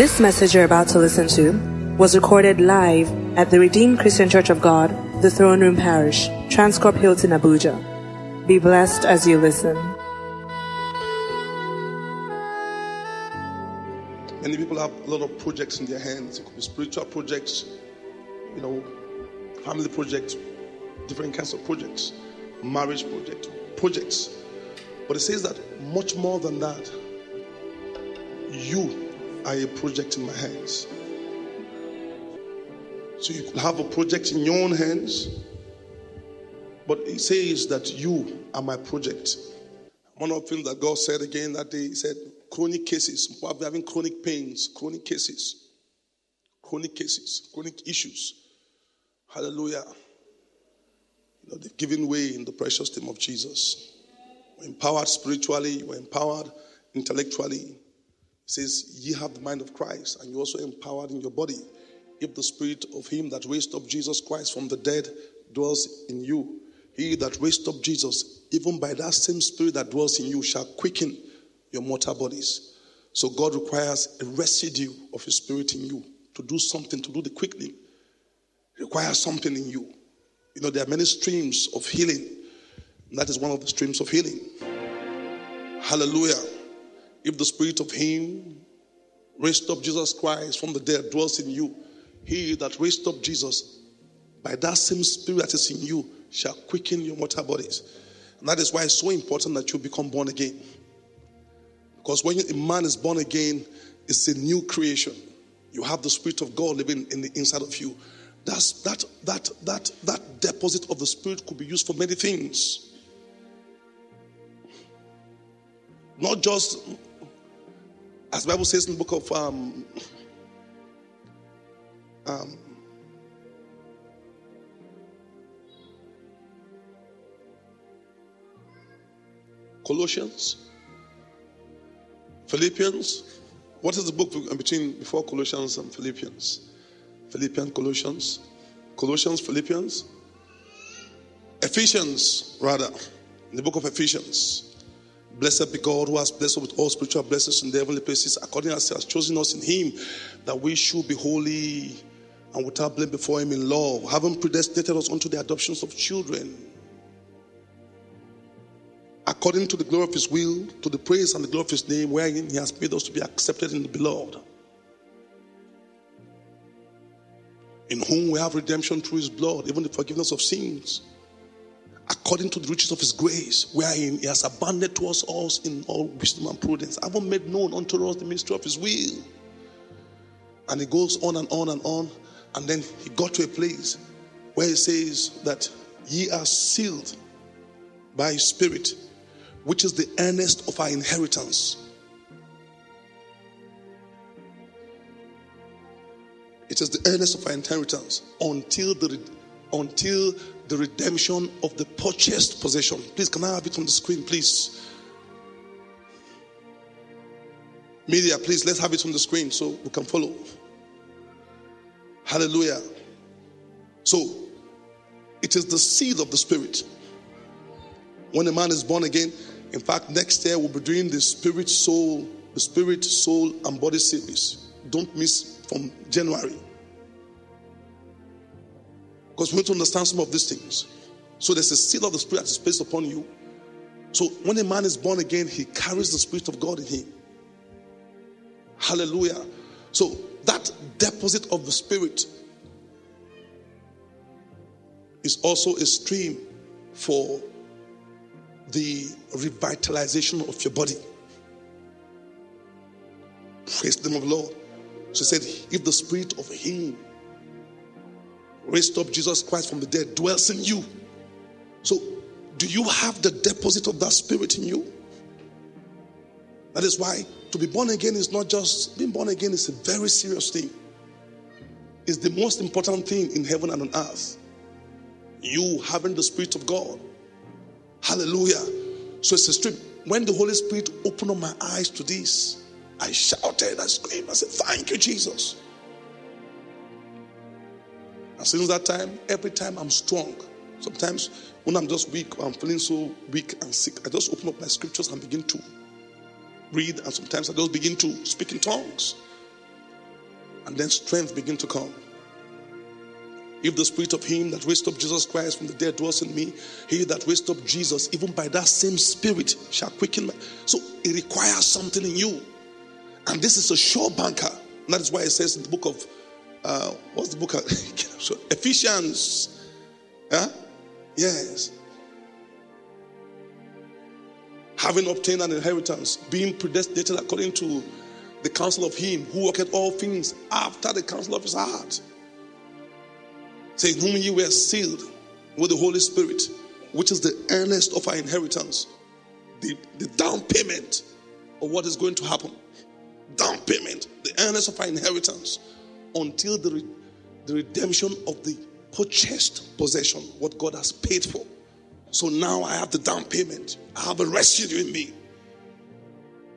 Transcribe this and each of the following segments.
This message you're about to listen to was recorded live at the Redeemed Christian Church of God, the Throne Room Parish, Transcorp Hilton, Abuja. Be blessed as you listen. Many people have a lot of projects in their hands. It could be spiritual projects, you know, family projects, different kinds of projects, marriage project, projects. But it says that much more than that, you are a project in my hands. So you could have a project in your own hands, but it says that you are my project. One of the things that God said again that day, He said, chronic cases. We're having chronic pains, chronic cases, chronic cases, chronic issues. Hallelujah. You know, they've given way in the precious name of Jesus. We're empowered spiritually, we're empowered intellectually. Says, Ye have the mind of Christ, and you're also empowered in your body. If the spirit of him that raised up Jesus Christ from the dead dwells in you, he that raised up Jesus, even by that same spirit that dwells in you, shall quicken your mortal bodies. So God requires a residue of his spirit in you to do something, to do the quickening. Requires something in you. You know, there are many streams of healing. That is one of the streams of healing. Hallelujah. If the spirit of him raised up Jesus Christ from the dead dwells in you, he that raised up Jesus by that same spirit that is in you shall quicken your mortal bodies. And that is why it's so important that you become born again. Because when a man is born again, it's a new creation. You have the Spirit of God living in the inside of you. That's, that, that, that, that deposit of the Spirit could be used for many things. Not just, as the Bible says in the book of um, um, Colossians, Philippians. What is the book between before Colossians and Philippians? Philippians, Colossians, Colossians, Philippians, Ephesians, rather, in the book of Ephesians. Blessed be God who has blessed us with all spiritual blessings in the heavenly places, according as He has chosen us in Him, that we should be holy and without blame before Him in love, having predestinated us unto the adoptions of children, according to the glory of His will, to the praise and the glory of His name, wherein He has made us to be accepted in the beloved. In whom we have redemption through His blood, even the forgiveness of sins according to the riches of his grace, wherein he has abounded to us all in all wisdom and prudence, having made known unto us the mystery of his will. And he goes on and on and on. And then he got to a place where he says that ye are sealed by his spirit, which is the earnest of our inheritance. It is the earnest of our inheritance until the until the redemption of the purchased possession. Please, can I have it on the screen, please? Media, please, let's have it on the screen so we can follow. Hallelujah. So, it is the seed of the Spirit. When a man is born again, in fact, next year we'll be doing the Spirit, Soul, the Spirit, Soul, and Body series. Don't miss from January. Because we need to understand some of these things. So there's a seal of the Spirit that is placed upon you. So when a man is born again, he carries the Spirit of God in him. Hallelujah. So that deposit of the Spirit is also a stream for the revitalization of your body. Praise the name of the Lord. So said, if the Spirit of Him raised up Jesus Christ from the dead dwells in you. So, do you have the deposit of that spirit in you? That is why to be born again is not just being born again is a very serious thing. It's the most important thing in heaven and on earth. You having the Spirit of God. Hallelujah. So it's a stream. When the Holy Spirit opened up my eyes to this, I shouted, I screamed, I said, Thank you, Jesus. And since that time, every time I'm strong. Sometimes when I'm just weak, I'm feeling so weak and sick, I just open up my scriptures and begin to read. And sometimes I just begin to speak in tongues. And then strength begin to come. If the spirit of him that raised up Jesus Christ from the dead dwells in me, he that raised up Jesus, even by that same spirit, shall quicken me. So it requires something in you. And this is a sure banker. And that is why it says in the book of, uh, what's the book? Ephesians. Yeah? Yes. Having obtained an inheritance, being predestinated according to the counsel of him who worketh all things after the counsel of his heart saying, Whom you were sealed with the Holy Spirit, which is the earnest of our inheritance, the, the down payment of what is going to happen. Down payment, the earnest of our inheritance, until the, re- the redemption of the purchased possession, what God has paid for. So now I have the down payment. I have a residue in me.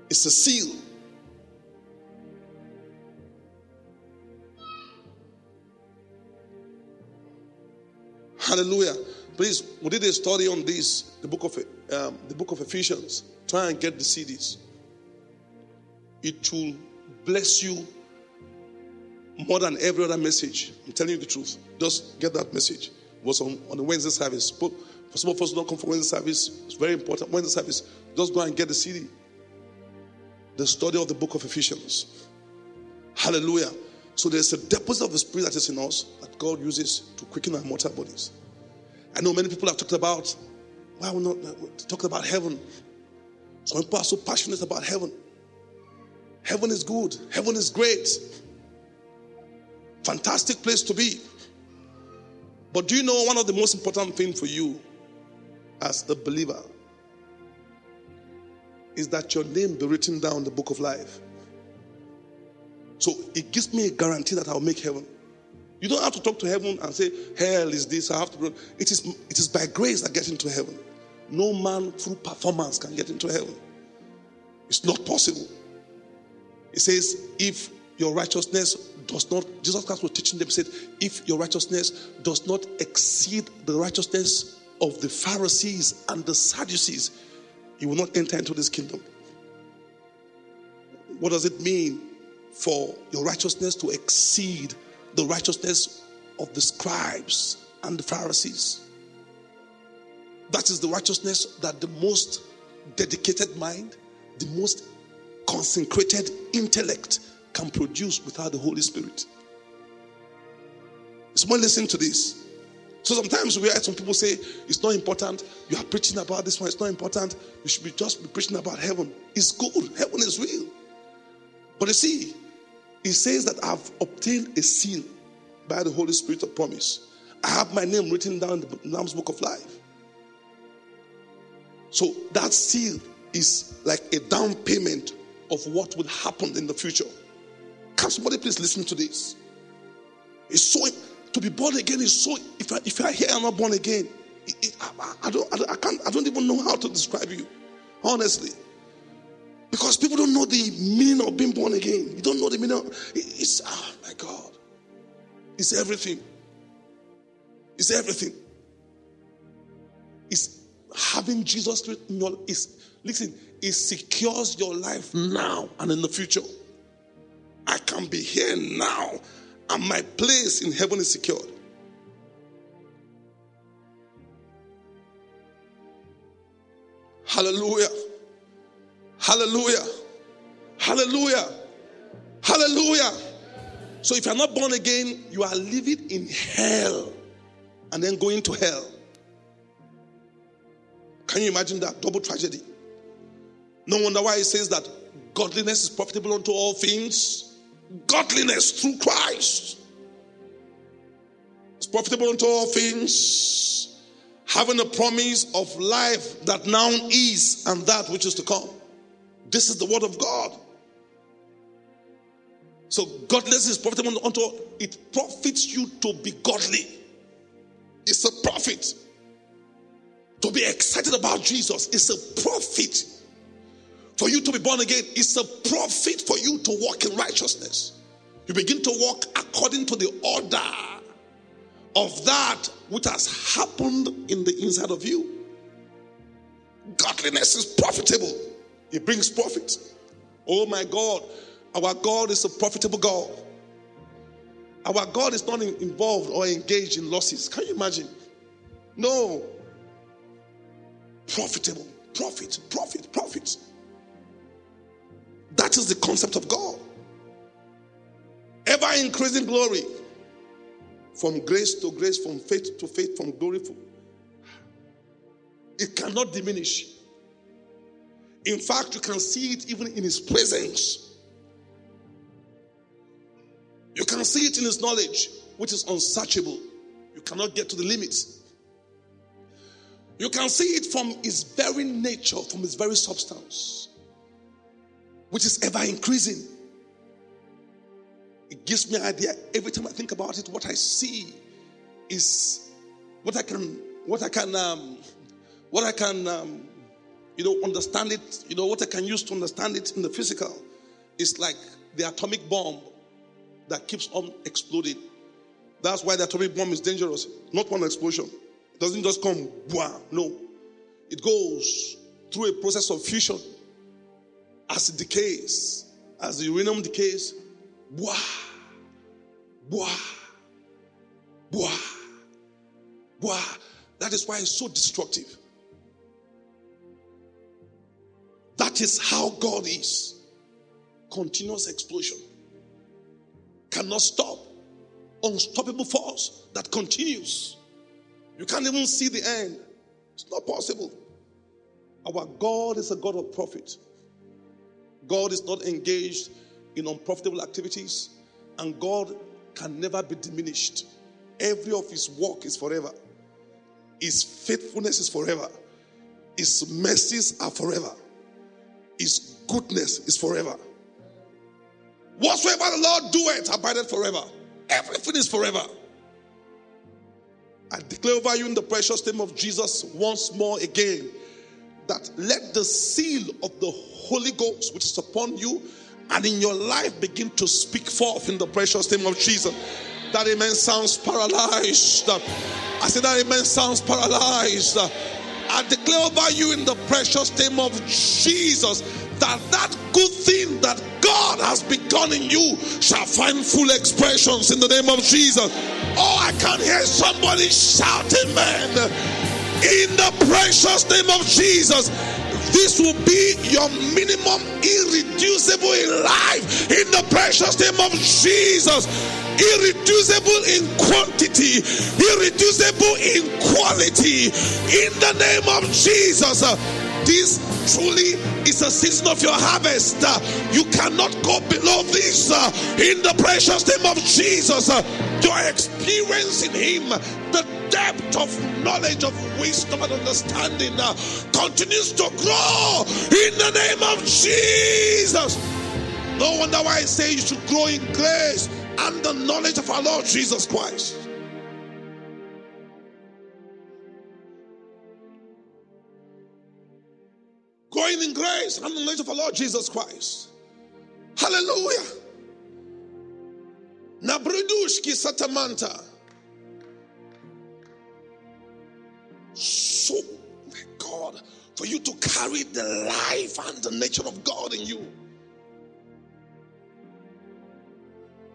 It's a seal. Hallelujah. Please, we did a study on this, the book of um, the book of Ephesians. Try and get the CDs. It will bless you more than every other message. I'm telling you the truth. Just get that message. It was on, on the Wednesday service. But for some of us who don't come for Wednesday service, it's very important. Wednesday service, just go and get the CD. The study of the book of Ephesians. Hallelujah. So there's a deposit of the Spirit that is in us that God uses to quicken our mortal bodies. I know many people have talked about, why we're not uh, talk about heaven? Some people are so passionate about heaven. Heaven is good, heaven is great. Fantastic place to be. But do you know one of the most important things for you as a believer is that your name be written down in the book of life? So it gives me a guarantee that I'll make heaven. You don't have to talk to heaven and say, Hell is this, I have to. It is, it is by grace that get into heaven. No man through performance can get into heaven. It's not possible. It says, if your righteousness does not, Jesus Christ was teaching them, said, if your righteousness does not exceed the righteousness of the Pharisees and the Sadducees, you will not enter into this kingdom. What does it mean for your righteousness to exceed the righteousness of the scribes and the Pharisees. That is the righteousness that the most dedicated mind, the most consecrated intellect can produce without the Holy Spirit. Someone listen to this. So sometimes we hear some people say it's not important. You are preaching about this one, it's not important. You should be just be preaching about heaven. It's good. Heaven is real. But you see, he says that I've obtained a seal by the Holy Spirit of promise. I have my name written down in the Lamb's Book of Life. So that seal is like a down payment of what will happen in the future. Can somebody please listen to this? It's so to be born again is so. If I, if I hear I'm not born again, it, it, I, I, don't I, I can't I don't even know how to describe you, honestly. Because people don't know the meaning of being born again. You don't know the meaning of it's oh my God. It's everything. It's everything. It's having Jesus in your is listen, it secures your life now and in the future. I can be here now, and my place in heaven is secured. Hallelujah. Hallelujah. Hallelujah. Hallelujah. So if you're not born again, you are living in hell and then going to hell. Can you imagine that double tragedy? No wonder why he says that godliness is profitable unto all things. Godliness through Christ is profitable unto all things, having a promise of life that now is and that which is to come. This is the word of God. So godliness is profitable unto it profits you to be godly. It's a profit. To be excited about Jesus is a profit. For you to be born again, it's a profit for you to walk in righteousness. You begin to walk according to the order of that which has happened in the inside of you. Godliness is profitable. It brings profit. Oh my God, our God is a profitable God. Our God is not involved or engaged in losses. Can you imagine? No. Profitable. Profit, profit, profit. That is the concept of God. Ever increasing glory. From grace to grace, from faith to faith, from glory. To... It cannot diminish. In fact, you can see it even in His presence. You can see it in His knowledge, which is unsearchable. You cannot get to the limits. You can see it from His very nature, from His very substance, which is ever increasing. It gives me an idea every time I think about it. What I see is what I can, what I can, um, what I can, um, you know, understand it. You know what I can use to understand it in the physical. is like the atomic bomb that keeps on exploding. That's why the atomic bomb is dangerous. Not one explosion. It doesn't just come, Bwah. no. It goes through a process of fusion. As it decays, as the uranium decays, Boah. Boah. Boah. Boah. That is why it's so destructive. That is how God is. Continuous explosion. Cannot stop. Unstoppable force that continues. You can't even see the end. It's not possible. Our God is a God of profit. God is not engaged in unprofitable activities, and God can never be diminished. Every of His work is forever, His faithfulness is forever, His mercies are forever, His goodness is forever. Whatsoever the Lord doeth abideth forever. Everything is forever. I declare over you in the precious name of Jesus once more again that let the seal of the Holy Ghost, which is upon you, and in your life begin to speak forth in the precious name of Jesus. That amen sounds paralyzed. I said that amen sounds paralyzed. I declare over you in the precious name of Jesus that that good thing that God has begun in you shall find full expressions in the name of Jesus. Oh, I can hear somebody shouting, man. In the precious name of Jesus, this will be your minimum irreducible in life in the precious name of Jesus. Irreducible in quantity, irreducible in quality in the name of Jesus. Uh, this truly is a season of your harvest. Uh, you cannot go below this uh, in the precious name of Jesus. Your experience in Him, the depth of knowledge, of wisdom, and understanding uh, continues to grow in the name of Jesus. No wonder why I say you should grow in grace and the knowledge of our Lord Jesus Christ. Growing in grace and the knowledge of our Lord Jesus Christ. Hallelujah. Nabrudushki satamanta. So, my God, for you to carry the life and the nature of God in you.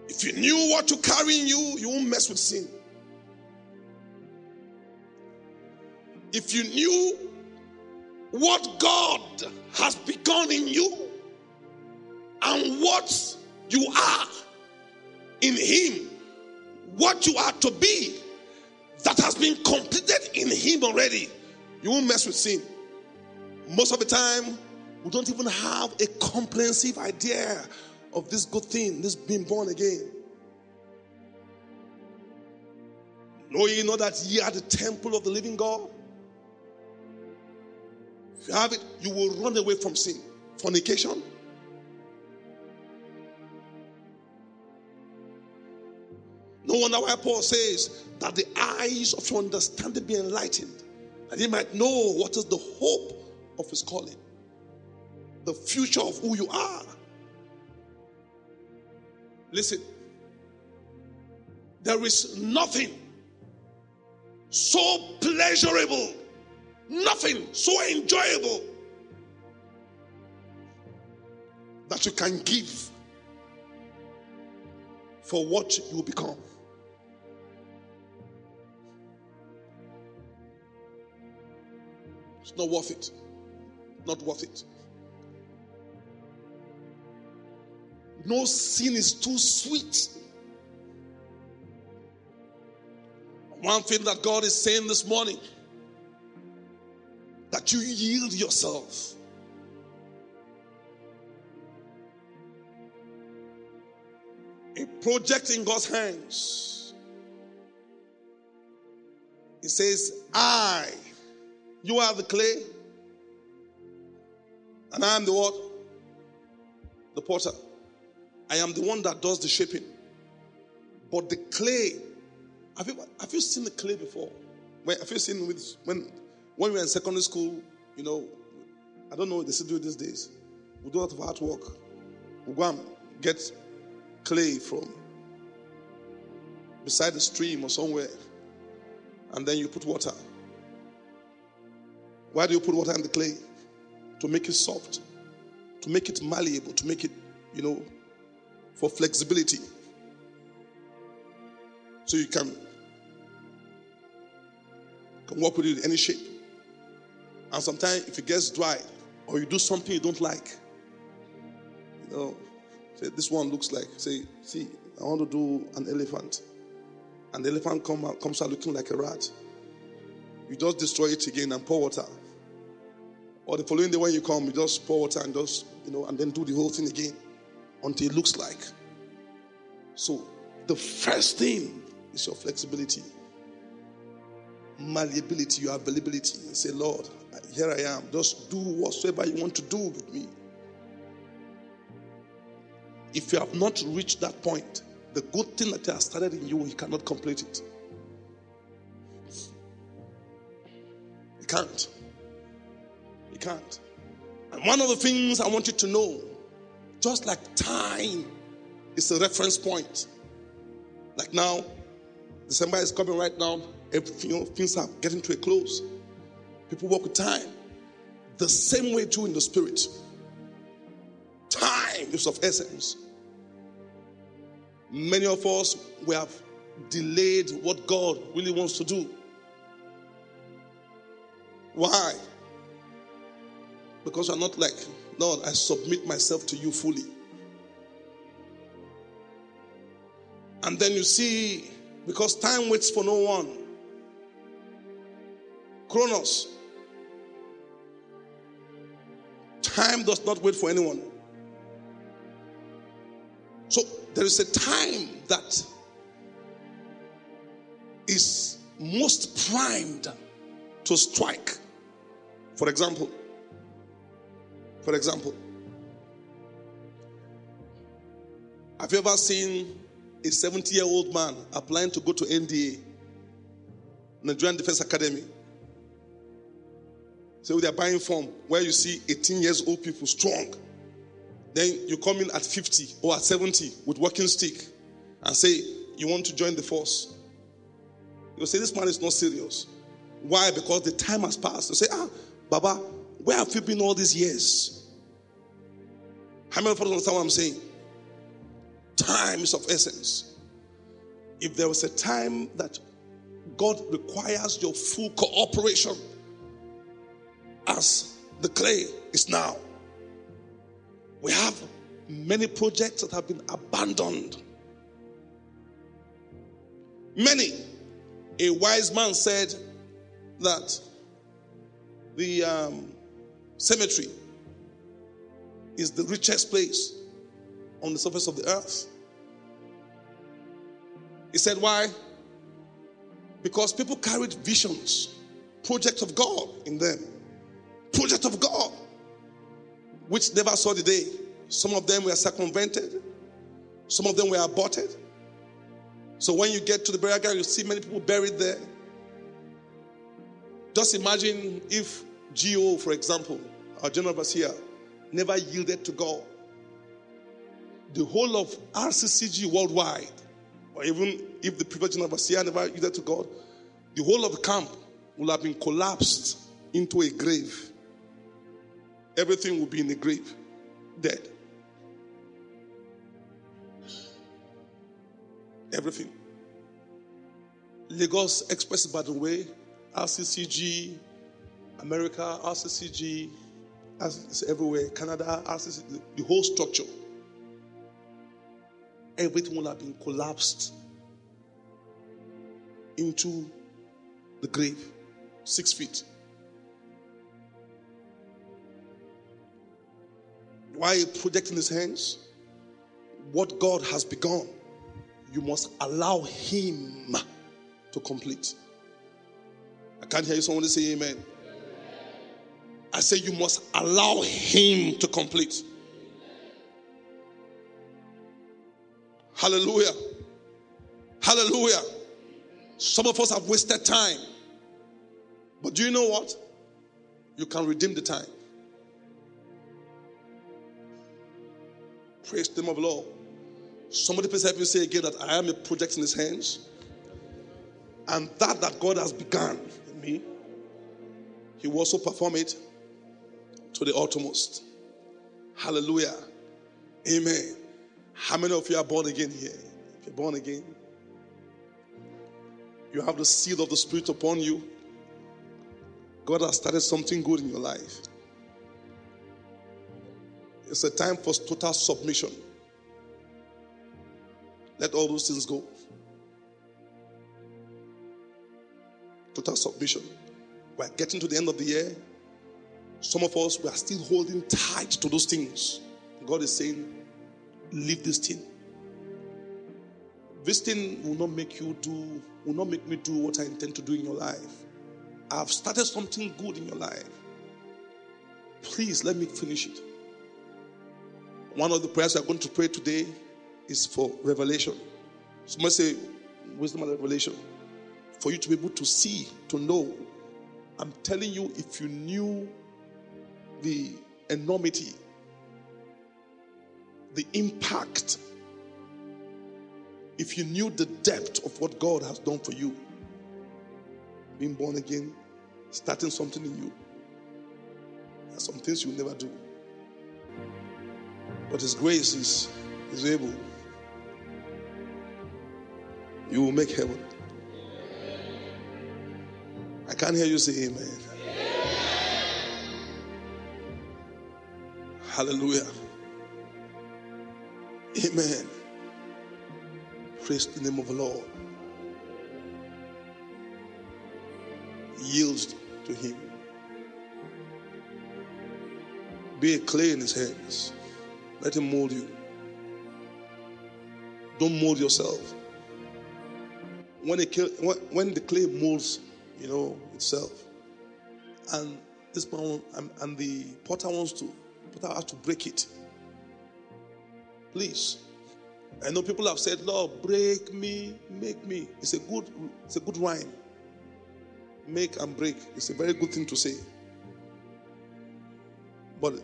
If you knew what to carry in you, you won't mess with sin. If you knew what God has begun in you and what you are in Him, what you are to be, that has been completed in Him already, you won't mess with sin. Most of the time, we don't even have a comprehensive idea of this good thing, this being born again. Know ye not that ye are the temple of the living God? If you have it, you will run away from sin. Fornication. No wonder why Paul says that the eyes of your understanding be enlightened, that you might know what is the hope of his calling, the future of who you are. Listen, there is nothing so pleasurable, nothing so enjoyable that you can give for what you become. It's not worth it. Not worth it. No sin is too sweet. One thing that God is saying this morning that you yield yourself. A project in God's hands. He says, I, you are the clay, and I am the what? The potter. I am the one that does the shaping. But the clay, have you, have you seen the clay before? When, have you seen with when when we were in secondary school, you know, I don't know what they still do these days. We do a lot of hard work. We go and get clay from beside the stream or somewhere, and then you put water. Why do you put water in the clay? To make it soft, to make it malleable, to make it, you know, for flexibility. So you can, can work with it in any shape. And sometimes if it gets dry or you do something you don't like, you know, say this one looks like, say, see, I want to do an elephant. And the elephant come out, comes out looking like a rat. You just destroy it again and pour water. Or the following day when you come, you just pour water and just, you know, and then do the whole thing again until it looks like. So, the first thing is your flexibility, malleability, your availability. And say, Lord, here I am. Just do whatsoever you want to do with me. If you have not reached that point, the good thing that has started in you, He cannot complete it. He can't. He can't. And one of the things I want you to know just like time is a reference point. Like now, December is coming right now. Everything, you things are getting to a close. People work with time. The same way too in the spirit. Time is of essence. Many of us we have delayed what God really wants to do. Why? Because we're not like Lord, I submit myself to you fully. And then you see, because time waits for no one. Chronos. Time does not wait for anyone. So there is a time that is most primed to strike. For example, for example, have you ever seen a 70 year old man applying to go to NDA, Nigerian Defense Academy? So they're buying form where you see 18 years old people strong. Then you come in at 50 or at 70 with walking stick and say you want to join the force. You say this man is not serious. Why? Because the time has passed. You say, ah, Baba, where have you been all these years? How many of us understand what I'm saying? Time is of essence. If there was a time that God requires your full cooperation, as the clay is now, we have many projects that have been abandoned. Many. A wise man said that the um, cemetery is the richest place on the surface of the earth. He said, Why? Because people carried visions, projects of God in them. Project of God, which never saw the day. Some of them were circumvented, some of them were aborted. So when you get to the burial ground, you see many people buried there. Just imagine if GO, for example, our general overseer, never yielded to God. The whole of RCCG worldwide, or even if the previous general overseer never yielded to God, the whole of the camp will have been collapsed into a grave. Everything will be in the grave, dead. everything. Lagos Express by the way, RCCG, America, RCCG, it's everywhere, Canada, RCCG, the whole structure. Everything will have been collapsed into the grave, six feet. Why projecting his hands? What God has begun, you must allow Him to complete. I can't hear you someone say amen. I say you must allow Him to complete. Hallelujah. Hallelujah. Some of us have wasted time. But do you know what? You can redeem the time. Praise the name of the Lord. Somebody please help me say again that I am a project in his hands. And that that God has begun in me, he will also perform it to the uttermost. Hallelujah. Amen. How many of you are born again here? If you're born again, you have the seal of the Spirit upon you. God has started something good in your life. It's a time for total submission. Let all those things go. Total submission. We're getting to the end of the year. Some of us, we are still holding tight to those things. God is saying, leave this thing. This thing will not make you do, will not make me do what I intend to do in your life. I've started something good in your life. Please let me finish it. One of the prayers we are going to pray today is for revelation. Somebody say, wisdom and revelation. For you to be able to see, to know. I'm telling you, if you knew the enormity, the impact, if you knew the depth of what God has done for you, being born again, starting something in you, there are some things you'll never do. But His grace is, is able. You will make heaven. I can't hear you say amen. Hallelujah. Amen. Praise the name of the Lord. Yield to Him. Be a clay in His hands. Let Him mold you. Don't mold yourself. When, it, when the clay molds, you know, itself, and this man and the potter wants to, potter have to break it. Please. I know people have said, Lord, break me, make me. It's a good, it's a good rhyme. Make and break. It's a very good thing to say. But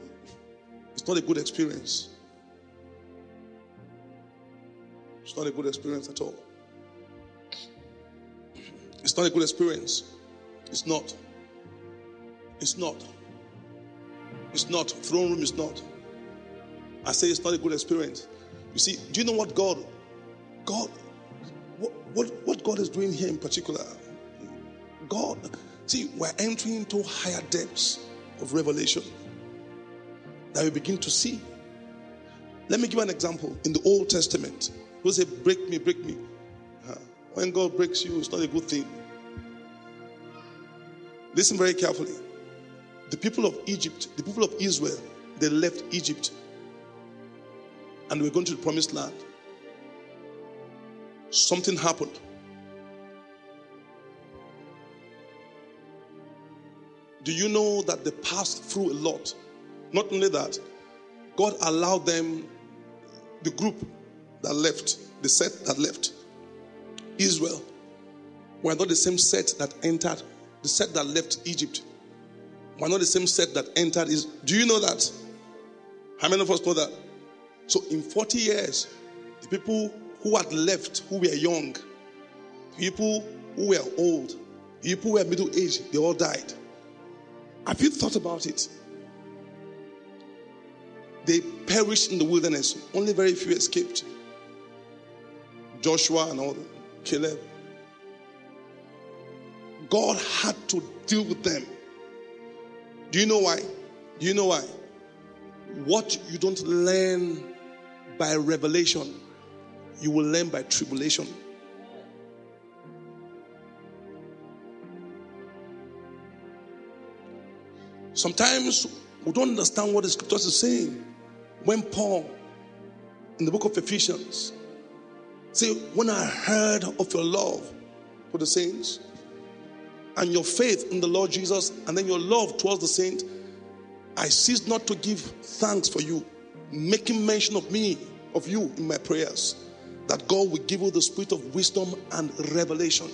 it's not a good experience. It's not a good experience at all. It's not a good experience. It's not. It's not. It's not. Throne room is not. I say it's not a good experience. You see, do you know what God, God, what, what, what God is doing here in particular? God, see, we're entering into higher depths of revelation that we begin to see. Let me give an example. In the Old Testament, who say, Break me, break me. Uh, when God breaks you, it's not a good thing. Listen very carefully. The people of Egypt, the people of Israel, they left Egypt and we're going to the promised land. Something happened. Do you know that they passed through a lot? Not only that, God allowed them, the group that left, the set that left, Israel, were not the same set that entered, the set that left Egypt, were not the same set that entered. Is do you know that? How many of us know that? So in 40 years, the people who had left, who were young, people who were old, people who were middle aged, they all died. Have you thought about it? They perished in the wilderness. Only very few escaped. Joshua and all, Caleb. God had to deal with them. Do you know why? Do you know why? What you don't learn by revelation, you will learn by tribulation. Sometimes we don't understand what the scriptures is saying. When Paul, in the book of Ephesians, say, When I heard of your love for the saints and your faith in the Lord Jesus, and then your love towards the saint, I cease not to give thanks for you, making mention of me, of you in my prayers, that God will give you the spirit of wisdom and revelation.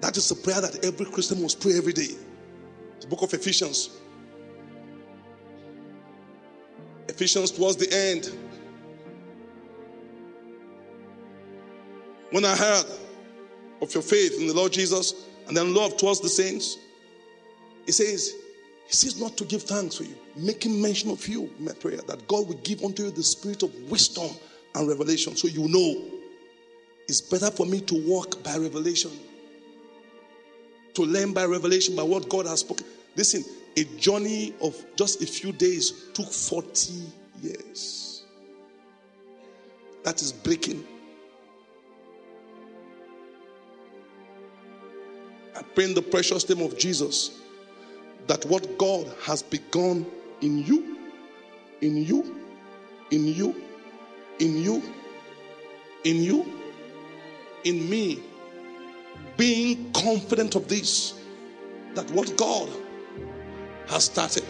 That is a prayer that every Christian must pray every day. The book of Ephesians. Ephesians towards the end. When I heard of your faith in the Lord Jesus and then love towards the saints, He says, He says not to give thanks for you, making mention of you in my prayer, that God will give unto you the spirit of wisdom and revelation so you know it's better for me to walk by revelation to learn by revelation by what God has spoken. Listen, a journey of just a few days took 40 years. That is breaking. I pray in the precious name of Jesus that what God has begun in you, in you, in you, in you, in you, in me, being confident of this, that what God has started,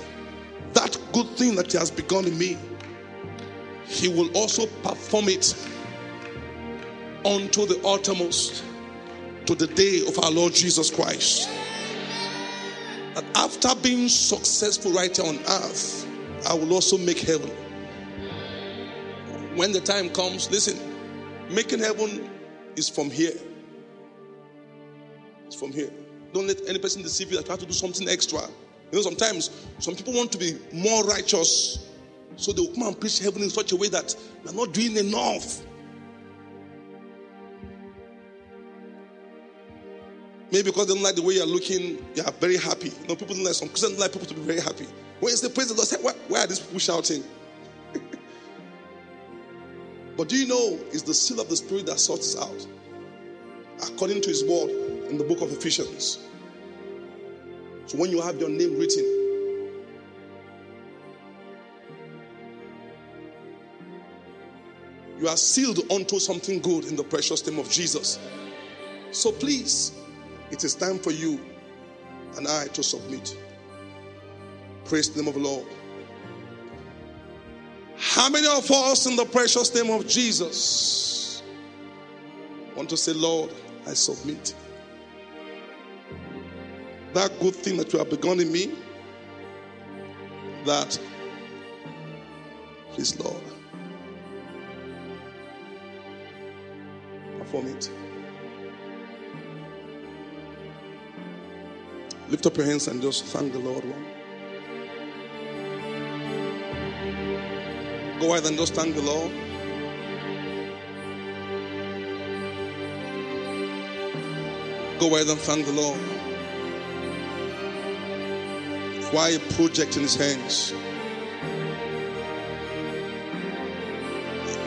that good thing that He has begun in me, He will also perform it unto the uttermost, to the day of our Lord Jesus Christ. That after being successful right here on earth, I will also make heaven. When the time comes, listen, making heaven is from here. It's from here. Don't let any person deceive you that you have to do something extra. You know, sometimes some people want to be more righteous, so they will come and preach heaven in such a way that they're not doing enough. Maybe because they don't like the way you're looking, you are very happy. You know, people don't like some Christians don't like people to be very happy. When you say praise the Lord, say, why, why are these people shouting? but do you know it's the seal of the Spirit that sorts us out? According to his word in the book of Ephesians. So when you have your name written, you are sealed unto something good in the precious name of Jesus. So please, it is time for you and I to submit. Praise the name of the Lord. How many of us in the precious name of Jesus want to say, Lord, I submit? that good thing that you have begun in me, that, please, Lord, perform it. Lift up your hands and just thank the Lord. Go ahead and just thank the Lord. Go ahead and thank the Lord Why a project in his hands.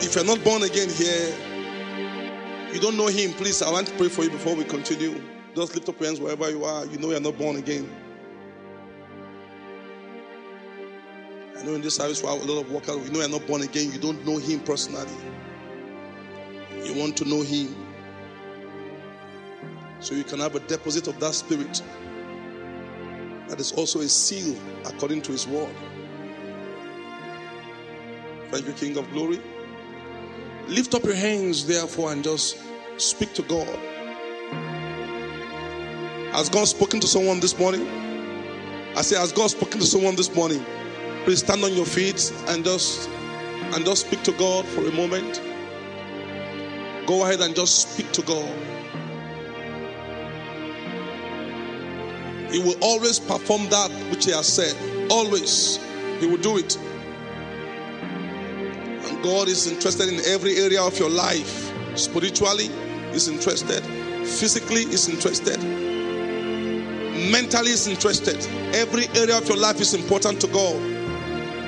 If you're not born again here, you don't know him, please, I want to pray for you before we continue. Just lift up your hands wherever you are. You know you're not born again. I know in this service have a lot of workers. You know you're not born again. You don't know him personally. You want to know him. So you can have a deposit of that spirit that is also a seal according to his word. Thank you, King of Glory. Lift up your hands, therefore, and just speak to God. Has God spoken to someone this morning? I say, has God spoken to someone this morning? Please stand on your feet and just and just speak to God for a moment. Go ahead and just speak to God. He will always perform that which He has said. Always. He will do it. And God is interested in every area of your life. Spiritually, He's interested. Physically, He's interested. Mentally, is interested. Every area of your life is important to God.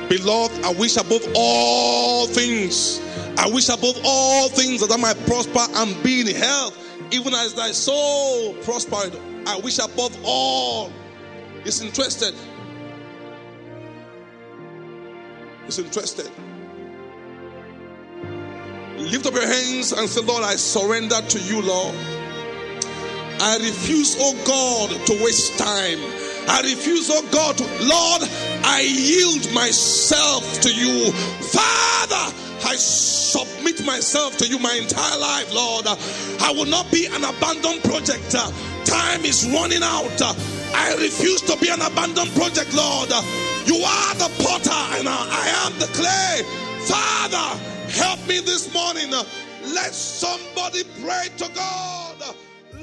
Beloved, I wish above all things, I wish above all things that I might prosper and be in health, even as thy soul prospered. I wish above all is interested. Is interested. Lift up your hands and say, Lord, I surrender to you, Lord. I refuse, oh God, to waste time. I refuse, oh God, Lord, I yield myself to you. Father, I submit myself to you my entire life, Lord. I will not be an abandoned project. Time is running out. I refuse to be an abandoned project, Lord. You are the potter and I am the clay. Father, help me this morning. Let somebody pray to God.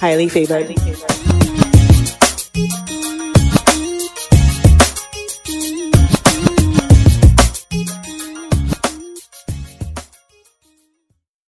highly favored.